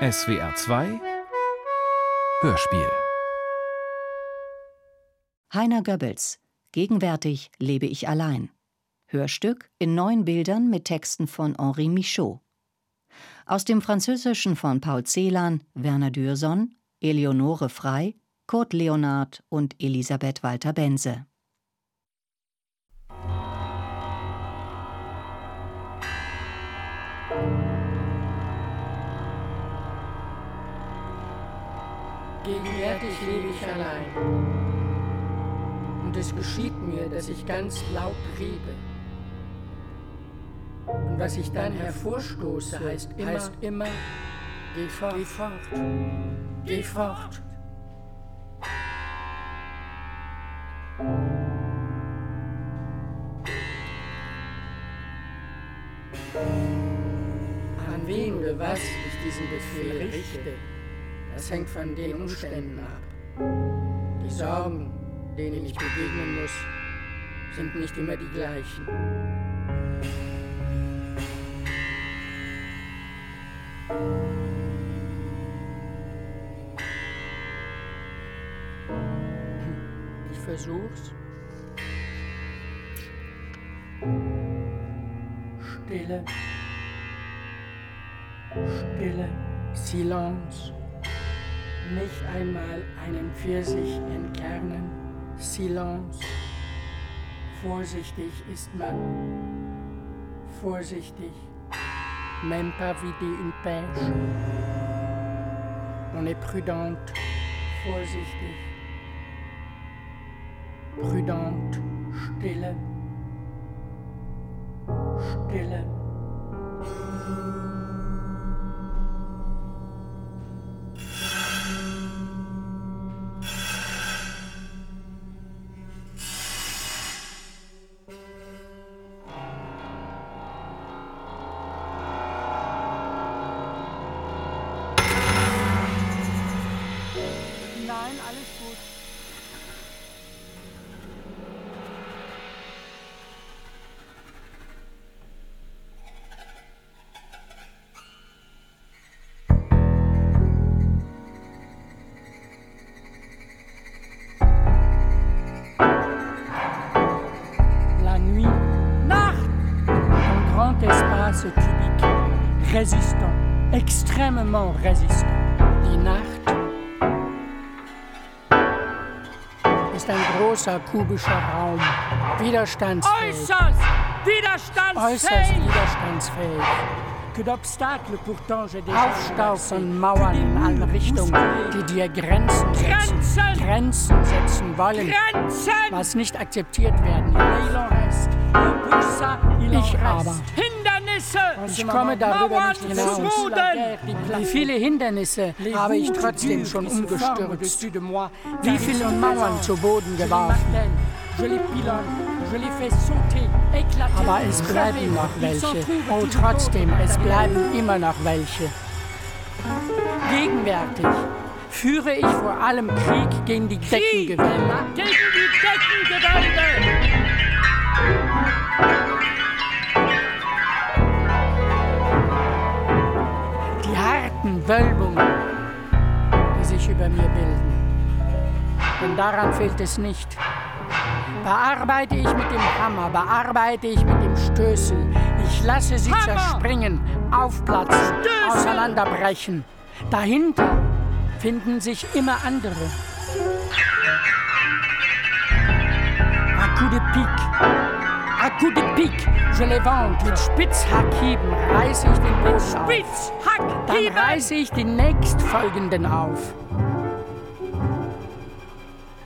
SWR 2 Hörspiel Heiner Goebbels Gegenwärtig lebe ich allein. Hörstück in neun Bildern mit Texten von Henri Michaud. Aus dem Französischen von Paul Celan, Werner Dürson, Eleonore Frei, Kurt Leonard und Elisabeth Walter-Bense. Gegenwärtig lebe ich allein. Und es geschieht mir, dass ich ganz laut rede. Und was ich dann hervorstoße, heißt immer, heißt immer geh fort, geh fort, geh fort. An wen oder was ich diesen Befehl richte, das hängt von den Umständen ab. Die Sorgen, denen ich begegnen muss, sind nicht immer die gleichen. Ich versuch's. Stille. Stille. Silence. Nicht einmal einen Pfirsich entkernen. Silence. Vorsichtig ist man. Vorsichtig. Même pas vider une pêche. On est prudente. Vorsichtig. Prudente. Stille. Stille. Großer kubischer Raum, widerstandsfähig, Äußerst widerstandsfähig! äußerst widerstandsfähig. Que d'obstacles pourtant j'ai déjà Aufstau traversé. von Mauern in alle Richtungen, die dir Grenzen setzen, Grenzen! Grenzen setzen wollen, Grenzen! was nicht akzeptiert werden en Ich aber. Ich komme darüber nicht hinaus. Wie viele Hindernisse habe ich trotzdem schon umgestürzt? Wie viele Mauern zu Boden geworfen? Aber es bleiben noch welche. Oh, trotzdem, es bleiben immer noch welche. Gegenwärtig führe ich vor allem Krieg gegen die Deckengewölbe. Gegen die Deckengewölbe! Wölbungen, die sich über mir bilden. Denn daran fehlt es nicht. Bearbeite ich mit dem Hammer, bearbeite ich mit dem Stößel. Ich lasse sie Hammer! zerspringen, aufplatzen, auseinanderbrechen. Dahinter finden sich immer andere. Coup de pique, à de pique, je les vente. Mit Spitzhackhieben reiße ich den Boden auf. Spitz, Hack, Dann reiße ich den nächstfolgenden auf.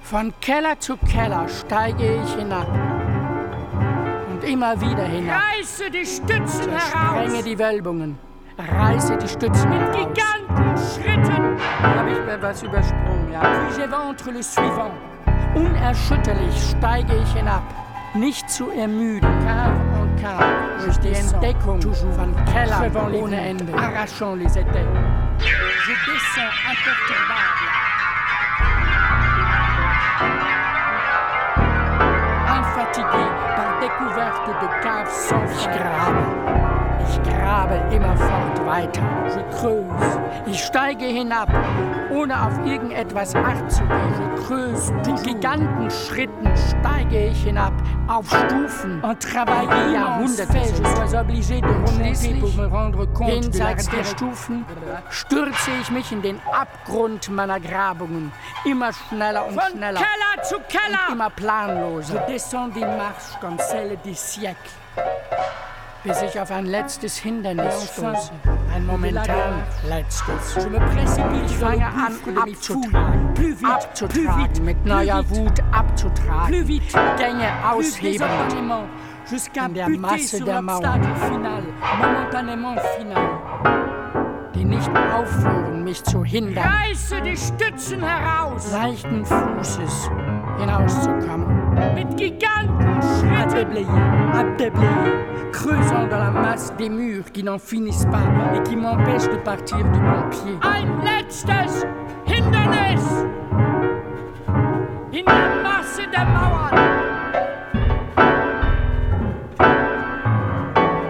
Von Keller zu Keller steige ich hinab. Und immer wieder hinab. Reiße die Stützen Sprenge heraus! die Wölbungen. Reiße die Stützen Mit heraus. Gigantenschritten! Habe ich mir was übersprungen, ja. Puis j'éventre le suivant. Unerschütterlich steige ich hinab. Nicht zu ermüden. Cave en cave. Durch die Entdeckung von Kellern ohne Ende. arrachant les étais. Je descends imperturbable. Infatigué par découverte de caves sans fin. Grabe. Ich grabe. grabe immerfort weiter. Je creuse. Ich steige hinab, ohne auf irgendetwas Acht zu geben. Je creuse. Mit Gigantenschritten steige ich hinab, auf Stufen. En Jahrhunderte. Me rendre compte Jenseits der Stufen stürze ich mich in den Abgrund meiner Grabungen. Immer schneller und Von schneller. Keller zu Keller. Und immer planloser. Je descends des marches comme celle des siècles. Bis ich auf ein letztes Hindernis stoße. Ein momentan letztes. Ich fange an abzutragen, abzutragen, mit neuer Wut abzutragen, Gänge jusqu'à in der Masse der Mauer. die nicht aufhören, mich zu hindern, Reiße die Stützen heraus leichten Fußes hinauszukommen. mit Gigantenschritten. À déblayer, à déblayer, creusant dans la masse des murs qui n'en finissent pas et qui m'empêchent de partir du bon pied. Ein letztes Hindernis in der Masse der Mauern.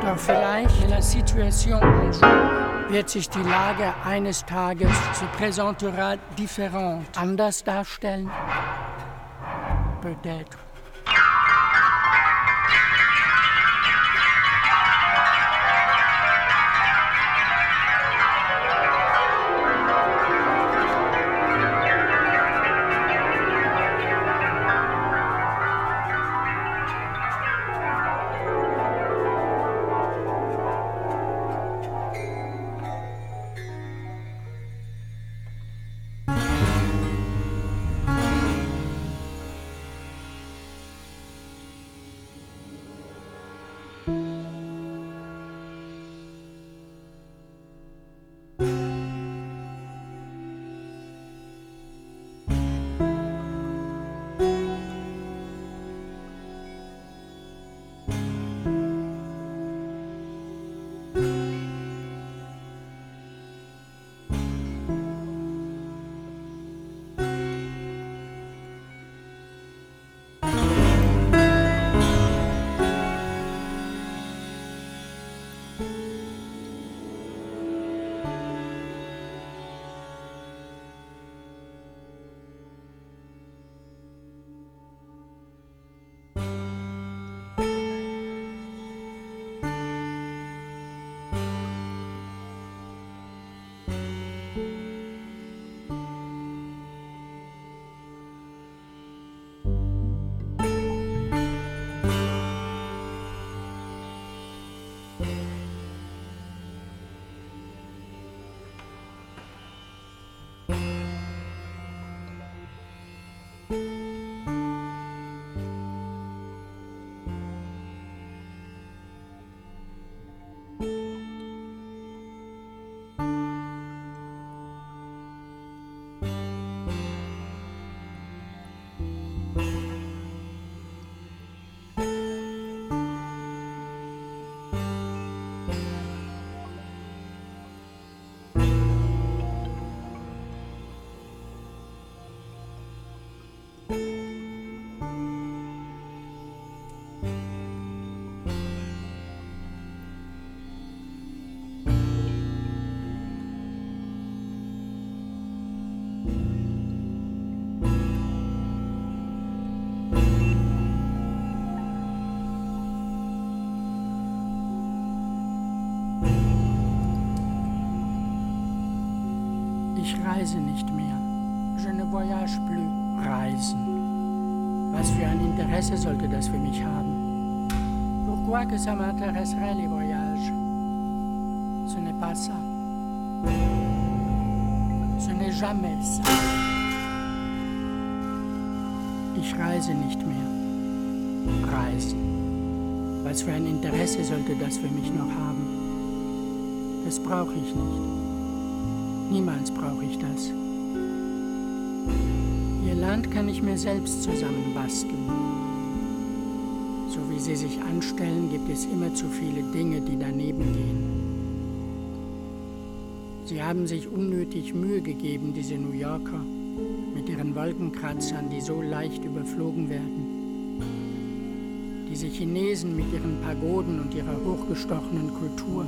Doch vielleicht in la situation un jour wird sich die Lage eines Tages se présentera différente, anders darstellen. Peut-être. Reise nicht mehr. Je ne voyage plus. Reisen. Was für ein Interesse sollte das für mich haben? Pourquoi que ça m'intéresserait les voyages? Ce n'est pas ça. Ce n'est jamais ça. Ich reise nicht mehr. Reisen. Was für ein Interesse sollte das für mich noch haben? Das brauche ich nicht. Niemals brauche ich das. Ihr Land kann ich mir selbst zusammenbasteln. So wie sie sich anstellen, gibt es immer zu viele Dinge, die daneben gehen. Sie haben sich unnötig Mühe gegeben, diese New Yorker, mit ihren Wolkenkratzern, die so leicht überflogen werden. Diese Chinesen mit ihren Pagoden und ihrer hochgestochenen Kultur.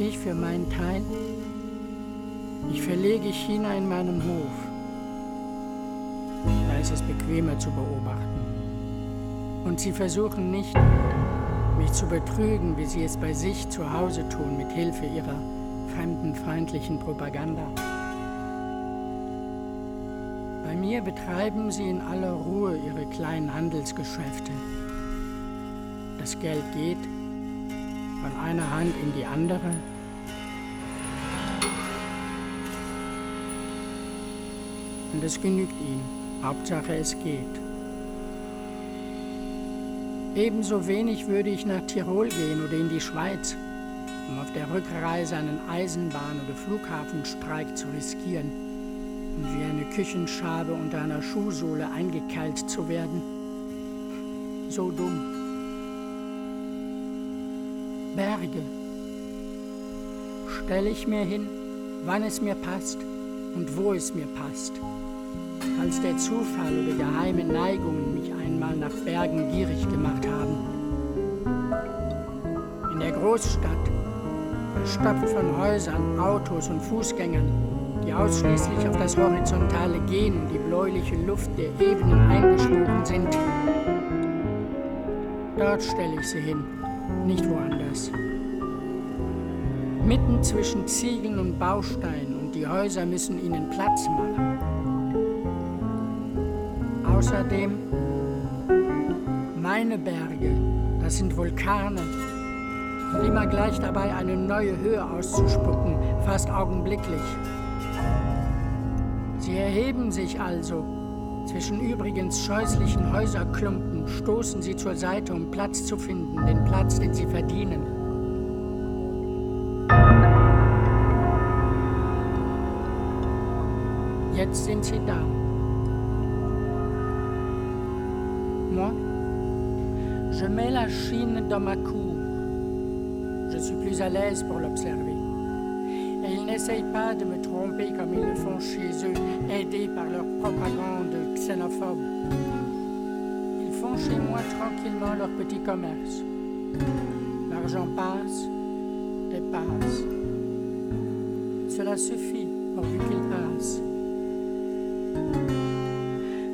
Ich für meinen Teil, ich verlege China in meinem Hof. Ist es bequemer zu beobachten. Und sie versuchen nicht, mich zu betrügen, wie sie es bei sich zu Hause tun, mit Hilfe ihrer fremdenfeindlichen Propaganda. Bei mir betreiben sie in aller Ruhe ihre kleinen Handelsgeschäfte. Das Geld geht von einer Hand in die andere. Und es genügt ihnen. Hauptsache es geht. Ebenso wenig würde ich nach Tirol gehen oder in die Schweiz, um auf der Rückreise einen Eisenbahn- oder Flughafenstreik zu riskieren und wie eine Küchenschabe unter einer Schuhsohle eingekeilt zu werden. So dumm. Berge. Stelle ich mir hin, wann es mir passt und wo es mir passt. Als der Zufall oder geheime Neigungen mich einmal nach Bergen gierig gemacht haben. In der Großstadt, verstopft von Häusern, Autos und Fußgängern, die ausschließlich auf das horizontale Gehen die bläuliche Luft der Ebenen eingeschworen sind. Dort stelle ich sie hin nicht woanders. Mitten zwischen Ziegen und Bausteinen und die Häuser müssen ihnen Platz machen. Außerdem meine Berge, das sind Vulkane, sind immer gleich dabei, eine neue Höhe auszuspucken, fast augenblicklich. Sie erheben sich also zwischen übrigens scheußlichen Häuserklumpen stoßen sie zur Seite, um Platz zu finden, den Platz, den sie verdienen. Jetzt sind sie da. Moi, je mets la Chine dans ma cour. Je suis plus à l'aise pour l'observer. Et ils n'essayent pas de me tromper comme ils le font chez eux, aidés par leur propagande Ils font chez moi tranquillement leur petit commerce. L'argent passe et passe. Cela suffit pourvu qu'il passe.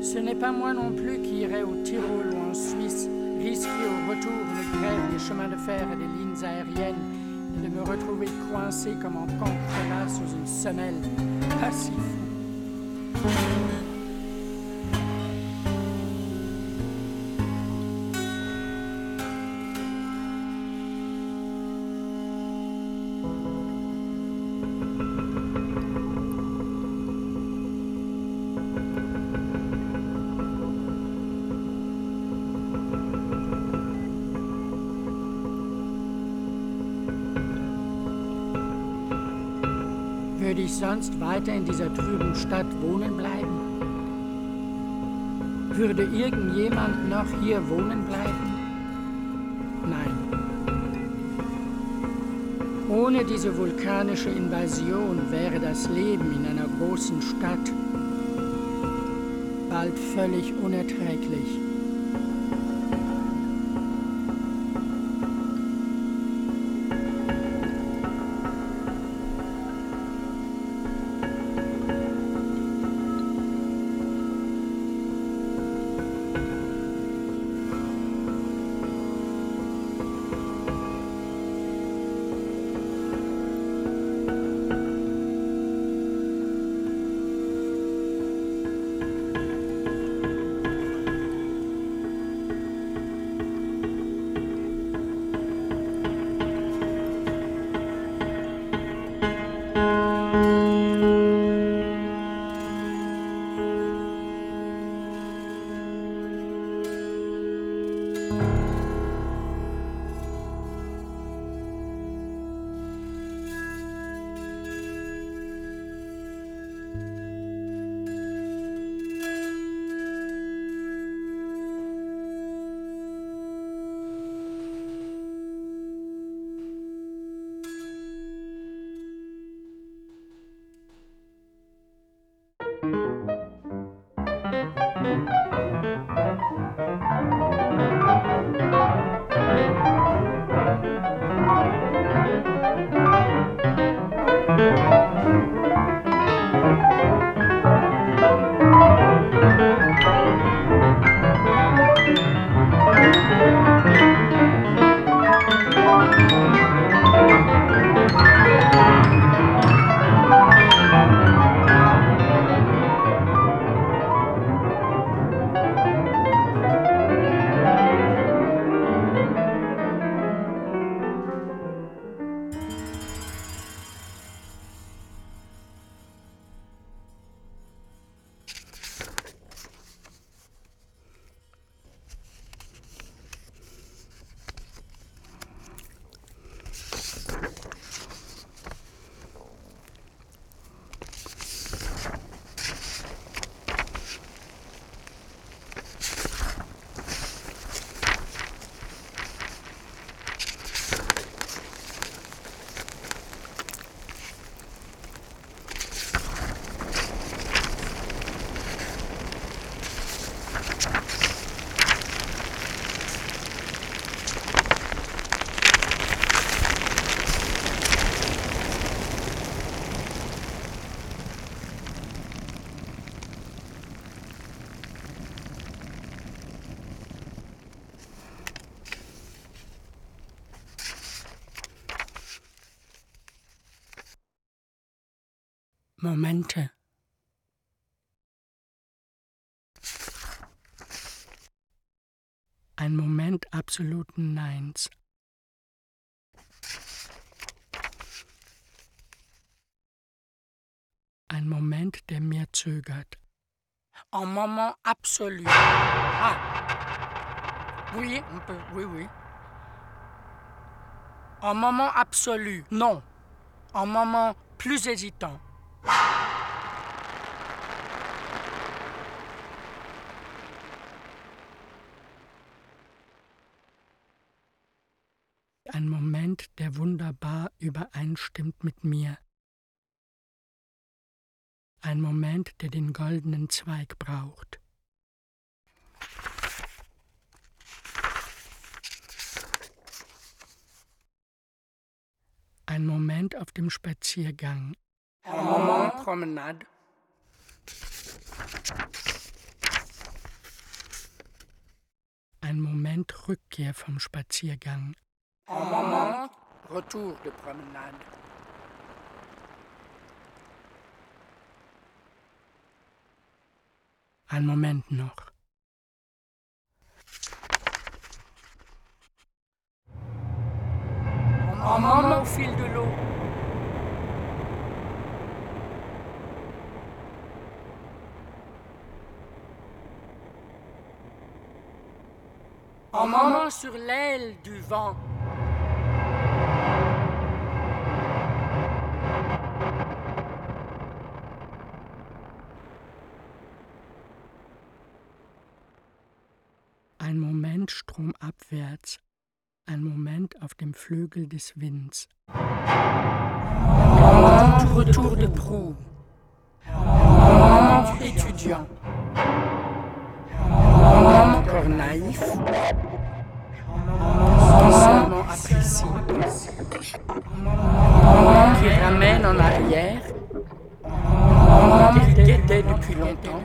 Ce n'est pas moi non plus qui irai au Tyrol ou en Suisse risquer au retour une grève des chemins de fer et des lignes aériennes et de me retrouver coincé comme en contrelas sous une semelle. Pas si fou. Ich sonst weiter in dieser trüben Stadt wohnen bleiben? Würde irgendjemand noch hier wohnen bleiben? Nein. Ohne diese vulkanische Invasion wäre das Leben in einer großen Stadt bald völlig unerträglich. Momente. Ein Moment absoluten Neins. Ein Moment, der mehr zögert. Un moment absolu. Ah. Oui, on peut. Oui, oui. Un moment absolu. Non. Un moment plus hésitant. Ein Moment, der wunderbar übereinstimmt mit mir. Ein Moment, der den goldenen Zweig braucht. Ein Moment auf dem Spaziergang. Moment promenade. Ein Moment Rückkehr vom Spaziergang. Moment retour de promenade. Ein Moment noch. Un moment au fil de l'eau. Un moment sur l'aile du vent. Ein Moment stromabwärts, ein Moment auf dem Flügel des Winds. Moment retour de proue. Moment étudiant. Encore naïf. Apprécie. Moment qui ramène en arrière. Qu'il guettait depuis longtemps.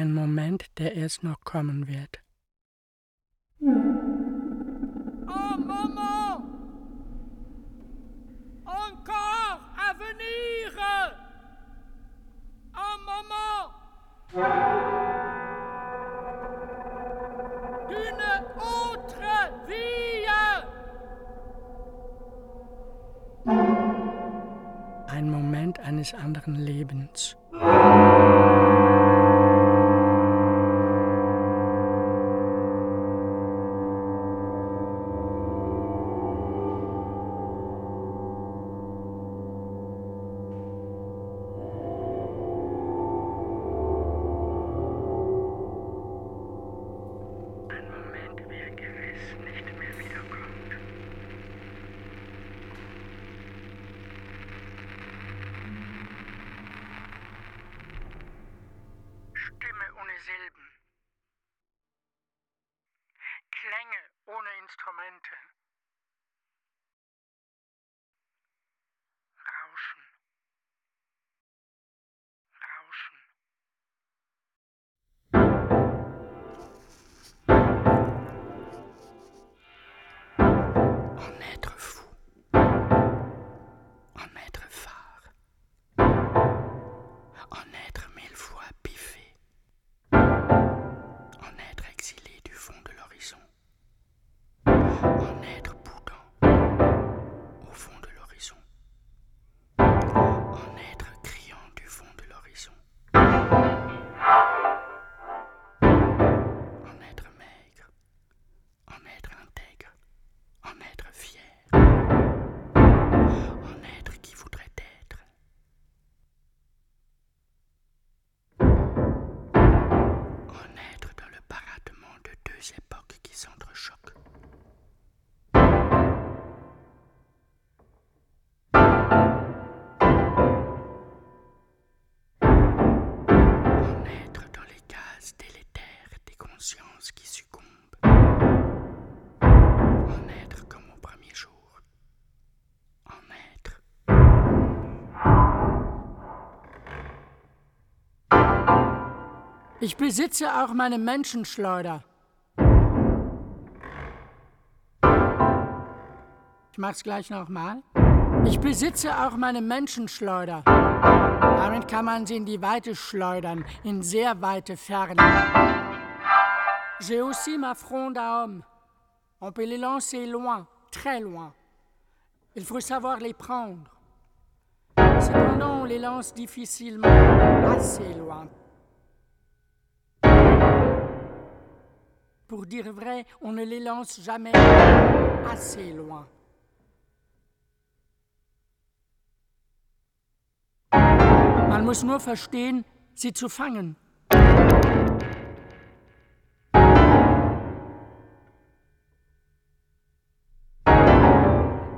Ein Moment, der erst noch kommen wird. Un moment encore à venir. Un moment d'une autre vie. Ein Moment eines anderen Ich besitze auch meine Menschenschleuder. Ich mach's gleich nochmal. Ich besitze auch meine Menschenschleuder. Damit kann man sie in die Weite schleudern, in sehr weite Ferne. J'ai aussi ma fronde à hommes. On peut les lancer loin, très loin. Il faut savoir les prendre. Cependant, on les lance difficilement, assez loin. Pour dire vrai, on ne les lance jamais assez loin. Man muss nur verstehen, sie zu fangen.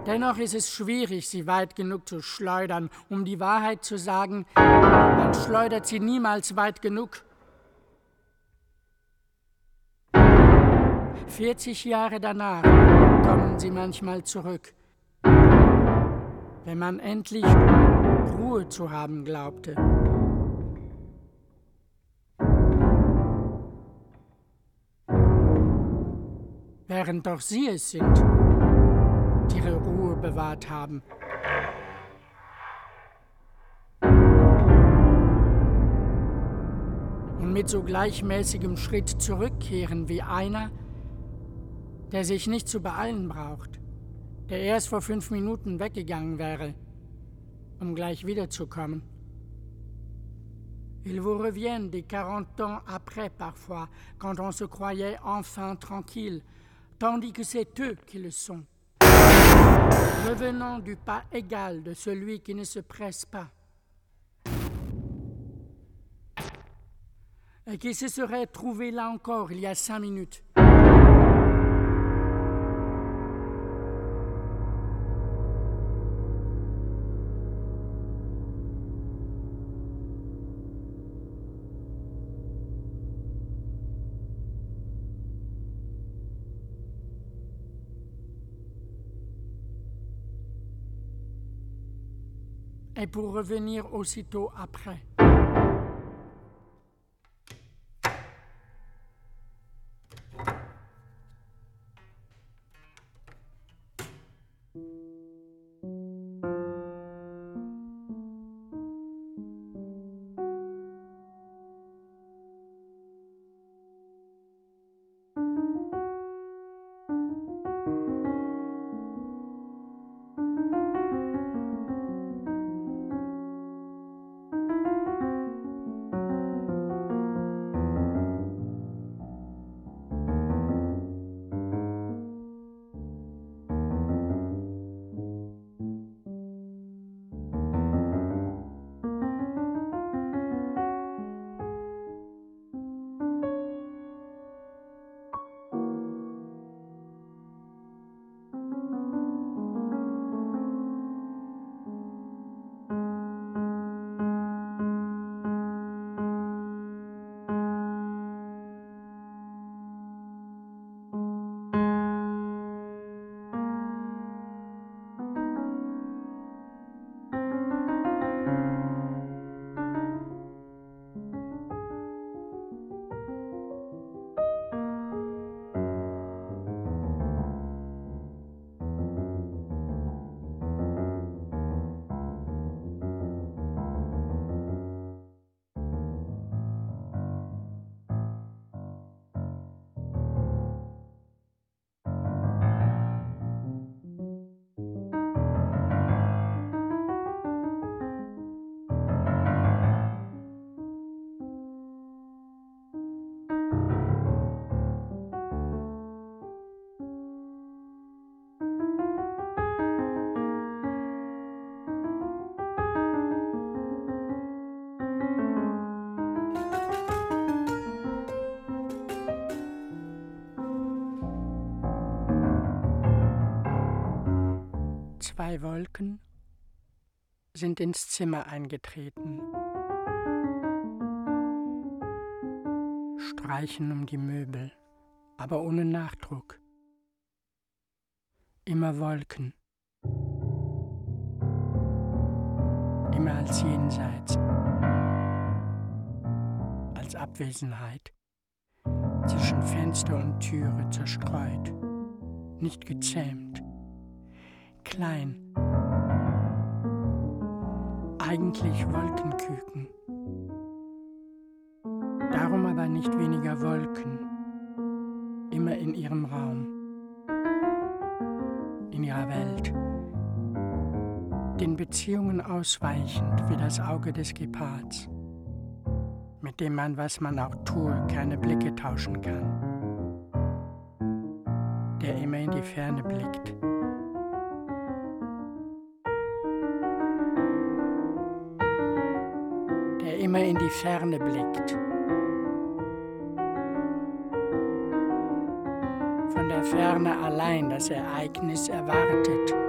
Dennoch ist es schwierig, sie weit genug zu schleudern. Um die Wahrheit zu sagen, man schleudert sie niemals weit genug. 40 Jahre danach kommen sie manchmal zurück, wenn man endlich Ruhe zu haben glaubte. Während doch sie es sind, die ihre Ruhe bewahrt haben. Und mit so gleichmäßigem Schritt zurückkehren wie einer, der sich nicht zu beeilen braucht, der erst vor fünf Minuten weggegangen wäre, um gleich wiederzukommen. Ils vous reviennent des 40 ans après parfois, quand on se croyait enfin tranquille, tandis que c'est eux qui le sont, revenant du pas égal de celui qui ne se presse pas, et qui se serait trouvé là encore il y a cinq minutes. Et pour revenir aussitôt après. Zwei Wolken sind ins Zimmer eingetreten, streichen um die Möbel, aber ohne Nachdruck. Immer Wolken, immer als jenseits, als Abwesenheit, zwischen Fenster und Türe zerstreut, nicht gezähmt, klein, eigentlich Wolkenküken. Darum aber nicht weniger Wolken, immer in ihrem Raum, in ihrer Welt, den Beziehungen ausweichend wie das Auge des Gepards, mit dem man, was man auch tue, keine Blicke tauschen kann, der immer in die Ferne blickt. Immer in die Ferne blickt. Von der Ferne allein das Ereignis erwartet.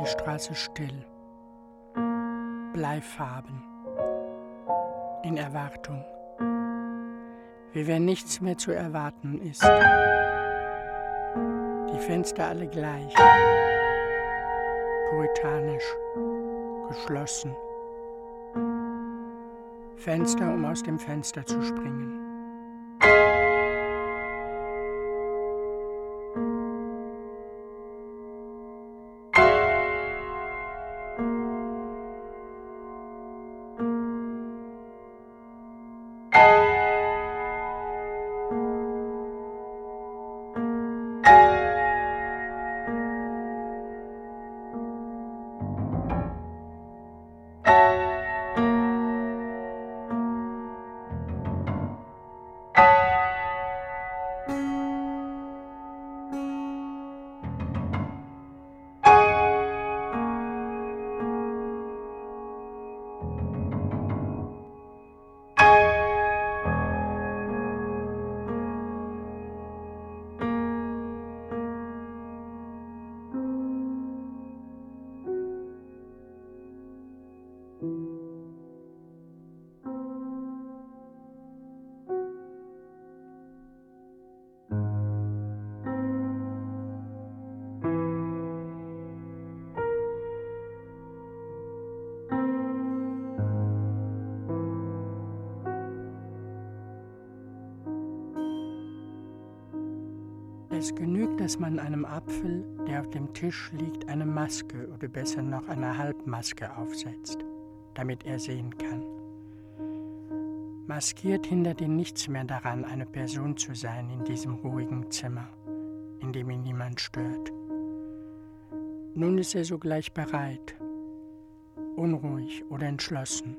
Die Straße still, Bleifarben, in Erwartung, wie wenn nichts mehr zu erwarten ist. Die Fenster alle gleich, puritanisch, geschlossen. Fenster, um aus dem Fenster zu springen. Es genügt, dass man einem Apfel, der auf dem Tisch liegt, eine Maske oder besser noch eine Halbmaske aufsetzt, damit er sehen kann. Maskiert hindert ihn nichts mehr daran, eine Person zu sein in diesem ruhigen Zimmer, in dem ihn niemand stört. Nun ist er sogleich bereit, unruhig oder entschlossen.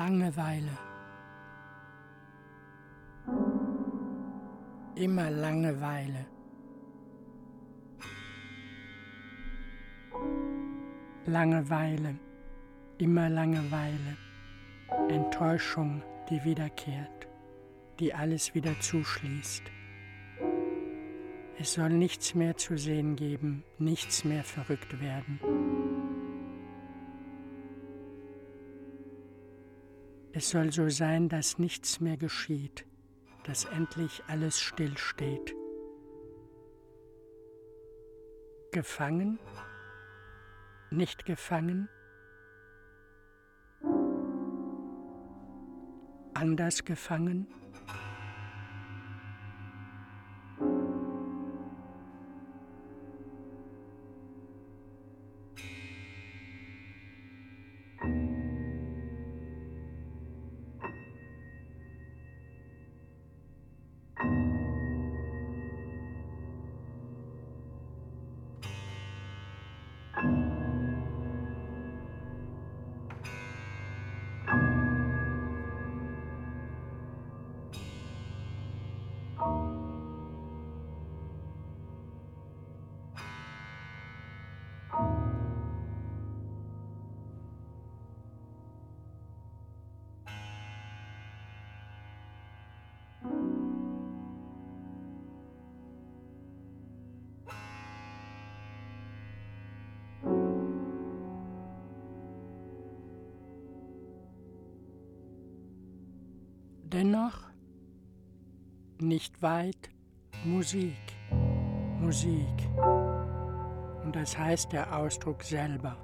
Langeweile. immer Langeweile. Langeweile, immer Langeweile, Enttäuschung, die wiederkehrt, die alles wieder zuschließt. Es soll nichts mehr zu sehen geben, nichts mehr verrückt werden. Es soll so sein, dass nichts mehr geschieht, dass endlich alles stillsteht. Gefangen? Nicht gefangen? Anders gefangen? Dennoch nicht weit Musik, Musik. Und das heißt der Ausdruck selber.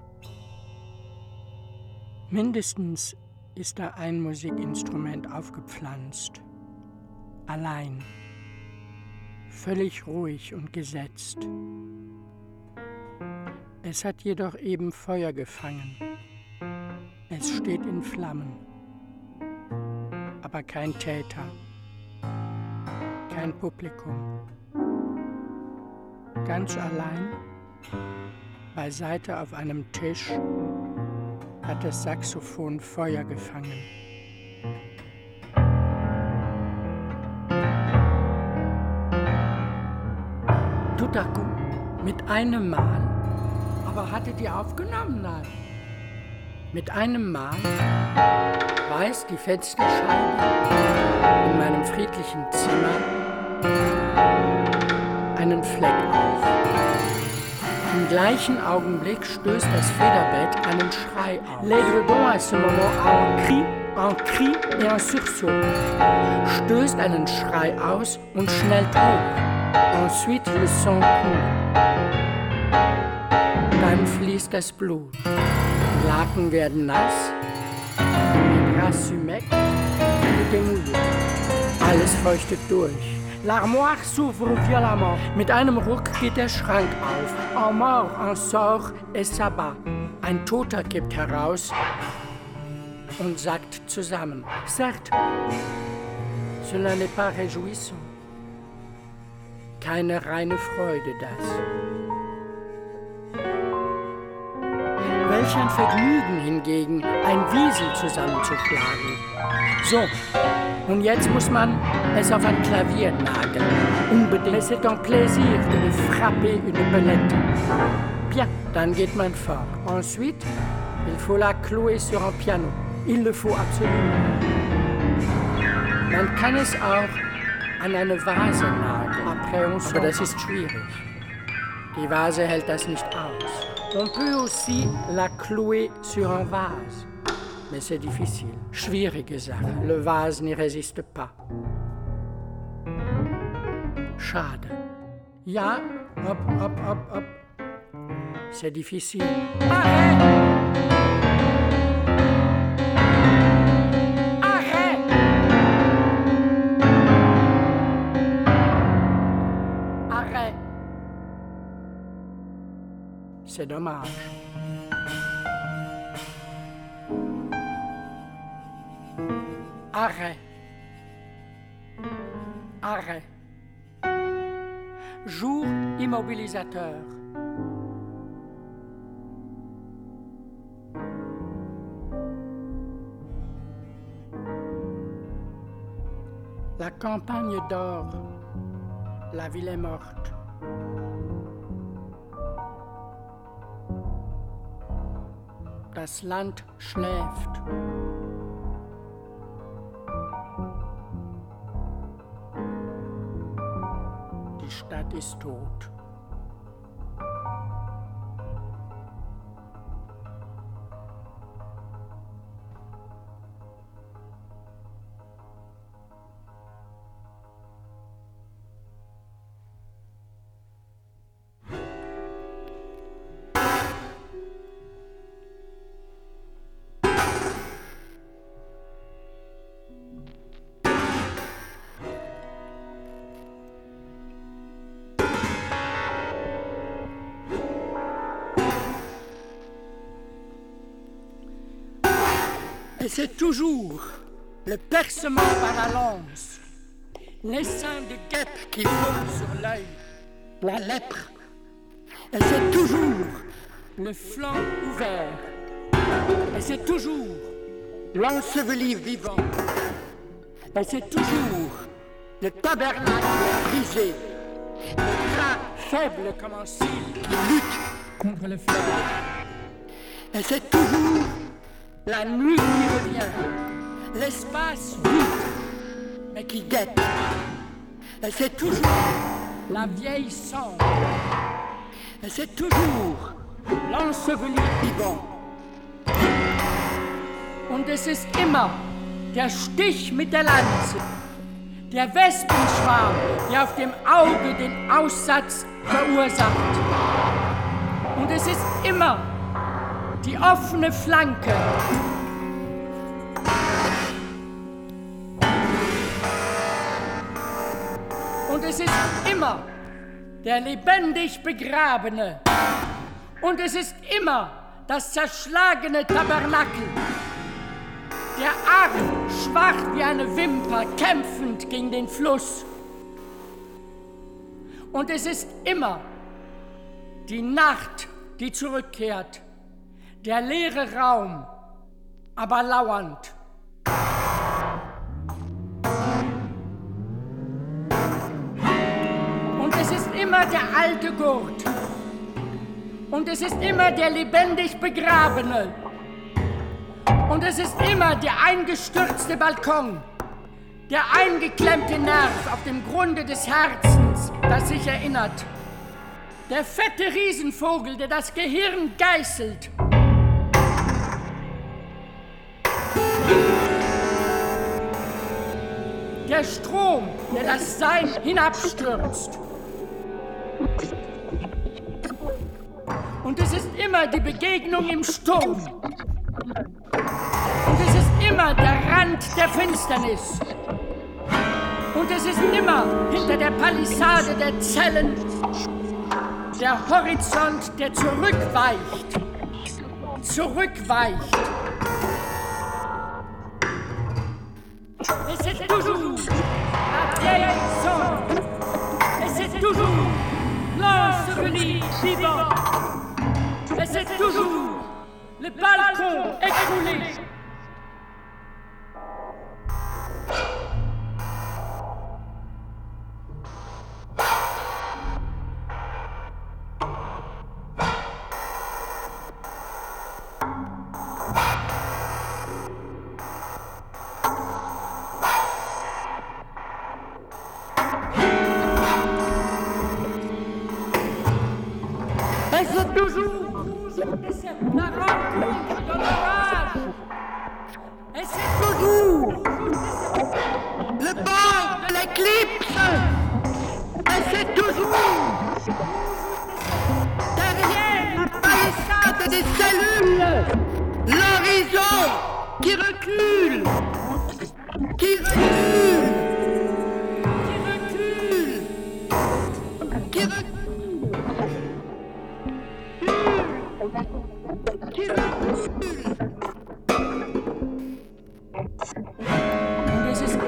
Mindestens ist da ein Musikinstrument aufgepflanzt, allein, völlig ruhig und gesetzt. Es hat jedoch eben Feuer gefangen. Es steht in Flammen aber kein Täter, kein Publikum. Ganz allein, beiseite auf einem Tisch, hat das Saxophon Feuer gefangen. Coup, mit einem Mal, aber hattet ihr aufgenommen? Nein. Mit einem Mal reißt die Fensterscheibe in meinem friedlichen Zimmer einen Fleck auf. Im gleichen Augenblick stößt das Federbett einen Schrei auf. L'Aigredon à ce moment un cri, un cri et un sursaut. Stößt einen Schrei aus und schnellt hoch. Ensuite le sang coule. Dann fließt das Blut. Laken werden nass, Rassumec. Alles feuchtet durch. L'armoire s'ouvre violemment. Mit einem Ruck geht der Schrank auf. En mort, en sort et s'abat. Ein Toter kippt heraus und sagt zusammen. Certes, cela n'est pas réjouissant. Keine reine Freude das. Welch ein Vergnügen hingegen, ein Wiesel zusammenzuschlagen. So, und jetzt muss man es auf ein Klavier nageln. Unbedingt. C'est un plaisir de frapper une belette. Bien, dann geht man fort. Ensuite, il faut la clouer sur un piano. Il le faut absolument. Man kann es auch an eine Vase nageln. Aber das ist schwierig. Die Vase hält das nicht aus. On peut aussi la clouer sur un vase. Mais c'est difficile. Schwierige Sache. Le vase n'y résiste pas. Schade. Ja, hop, hop, hop, hop. C'est difficile. Arrête! C'est dommage. Arrêt. Arrêt. Jour immobilisateur. La campagne dort la ville est morte. Das Land schläft. Die Stadt ist tot. C'est toujours le percement par la lance, l'essaim de guêpe qui vole sur l'œil, la lèpre. Et c'est toujours le flanc ouvert. Et c'est toujours l'enseveli vivant. Et c'est toujours le tabernacle brisé, le bras faible comme un cil qui lutte contre le feu. Et c'est toujours la nuit qui revient, l'espace vide, mais qui guette. Et c'est toujours la vieille cendre. Et c'est toujours l'enseveli vivant. Und es ist immer der Stich mit der Lanze, der Wespenschwarm, der auf dem Auge den Aussatz verursacht. Und es ist immer die offene Flanke. Und es ist immer der lebendig Begrabene. Und es ist immer das zerschlagene Tabernakel. Der Arm schwach wie eine Wimper, kämpfend gegen den Fluss. Und es ist immer die Nacht, die zurückkehrt der leere Raum, aber lauernd. Und es ist immer der alte Gurt. Und es ist immer der lebendig Begrabene. Und es ist immer der eingestürzte Balkon, der eingeklemmte Nerv auf dem Grunde des Herzens, das sich erinnert. Der fette Riesenvogel, der das Gehirn geißelt. Der Strom, der das Sein hinabstürzt. Und es ist immer die Begegnung im Sturm. Und es ist immer der Rand der Finsternis. Und es ist immer hinter der Palisade der Zellen der Horizont, der zurückweicht. Zurückweicht. Et c'est toujours la vieille sonde. Et c'est toujours l'enseveli vivant. Et c'est toujours le balcon écroulé.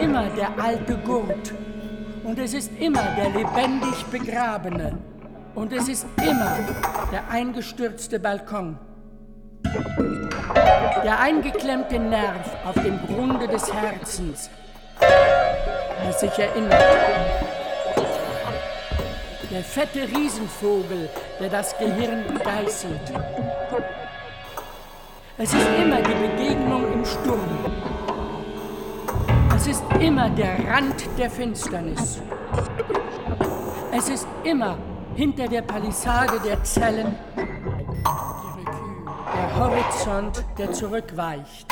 Immer der alte Gurt. Und es ist immer der lebendig Begrabene. Und es ist immer der eingestürzte Balkon. Der eingeklemmte Nerv auf dem Grunde des Herzens, das sich erinnert. der fette Riesenvogel, der das Gehirn geißelt. Es ist immer die Begegnung im Sturm. Es ist immer der Rand der Finsternis. Es ist immer hinter der Palissade der Zellen der Horizont, der zurückweicht.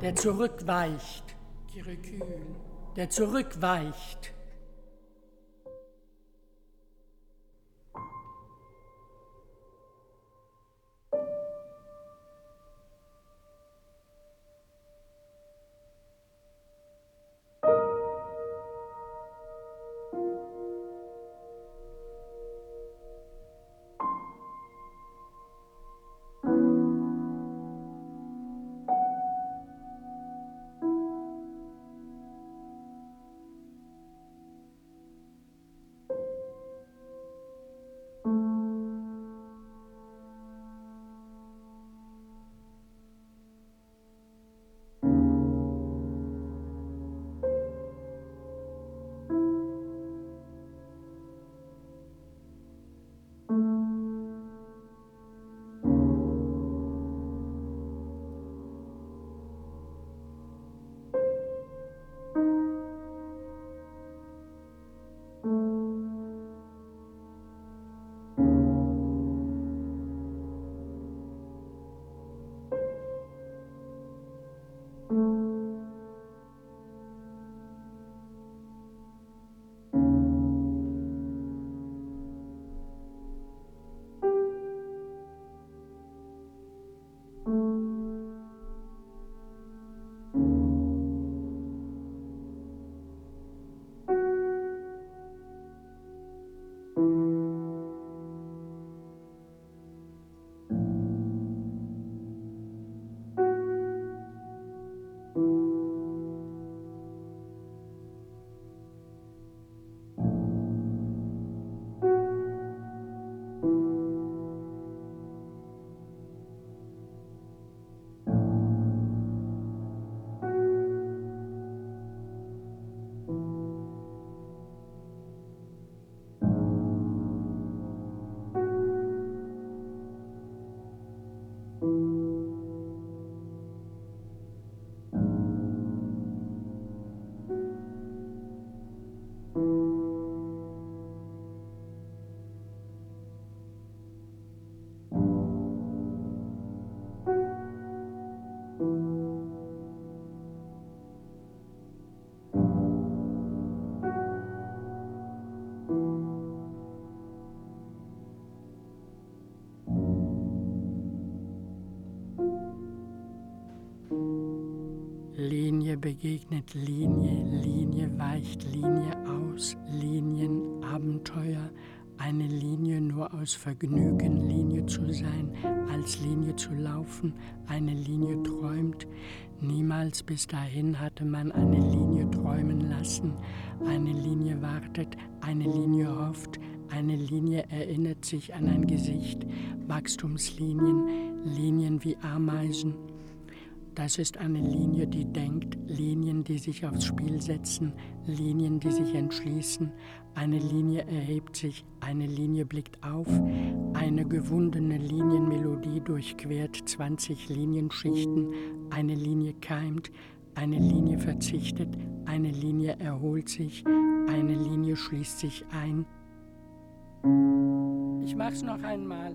Der zurückweicht. Der zurückweicht. Begegnet Linie, Linie weicht Linie aus, Linien, Abenteuer, eine Linie nur aus Vergnügen, Linie zu sein, als Linie zu laufen, eine Linie träumt. Niemals bis dahin hatte man eine Linie träumen lassen, eine Linie wartet, eine Linie hofft, eine Linie erinnert sich an ein Gesicht, Wachstumslinien, Linien wie Ameisen. Das ist eine Linie, die denkt, Linien, die sich aufs Spiel setzen, Linien, die sich entschließen. Eine Linie erhebt sich, eine Linie blickt auf, eine gewundene Linienmelodie durchquert 20 Linienschichten, eine Linie keimt, eine Linie verzichtet, eine Linie erholt sich, eine Linie schließt sich ein. Ich mach's noch einmal.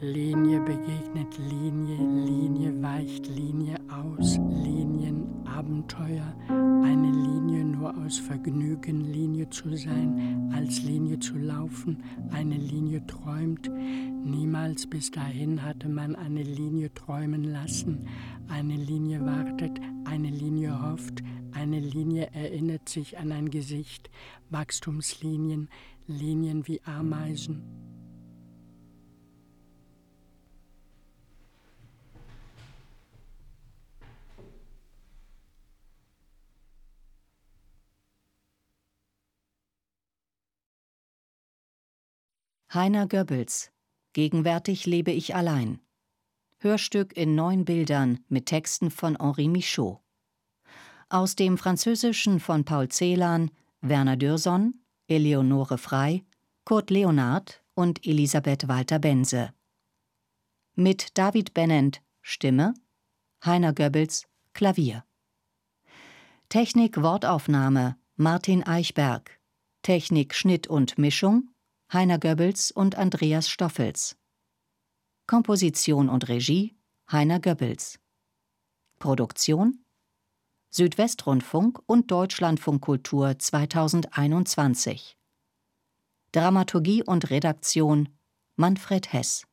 Linie begegnet Linie, Linie weicht Linie aus, Linien, Abenteuer, eine Linie nur aus Vergnügen, Linie zu sein, als Linie zu laufen, eine Linie träumt, niemals bis dahin hatte man eine Linie träumen lassen, eine Linie wartet, eine Linie hofft, eine Linie erinnert sich an ein Gesicht, Wachstumslinien, Linien wie Ameisen, Heiner Goebbels Gegenwärtig lebe ich allein. Hörstück in neun Bildern mit Texten von Henri Michaud. Aus dem Französischen von Paul Celan, Werner Dürson, Eleonore Frei, Kurt Leonard und Elisabeth Walter-Bense. Mit David Bennent Stimme, Heiner Goebbels Klavier. Technik Wortaufnahme Martin Eichberg. Technik Schnitt und Mischung Heiner Goebbels und Andreas Stoffels. Komposition und Regie Heiner Goebbels. Produktion Südwestrundfunk und Deutschlandfunk Kultur 2021. Dramaturgie und Redaktion Manfred Hess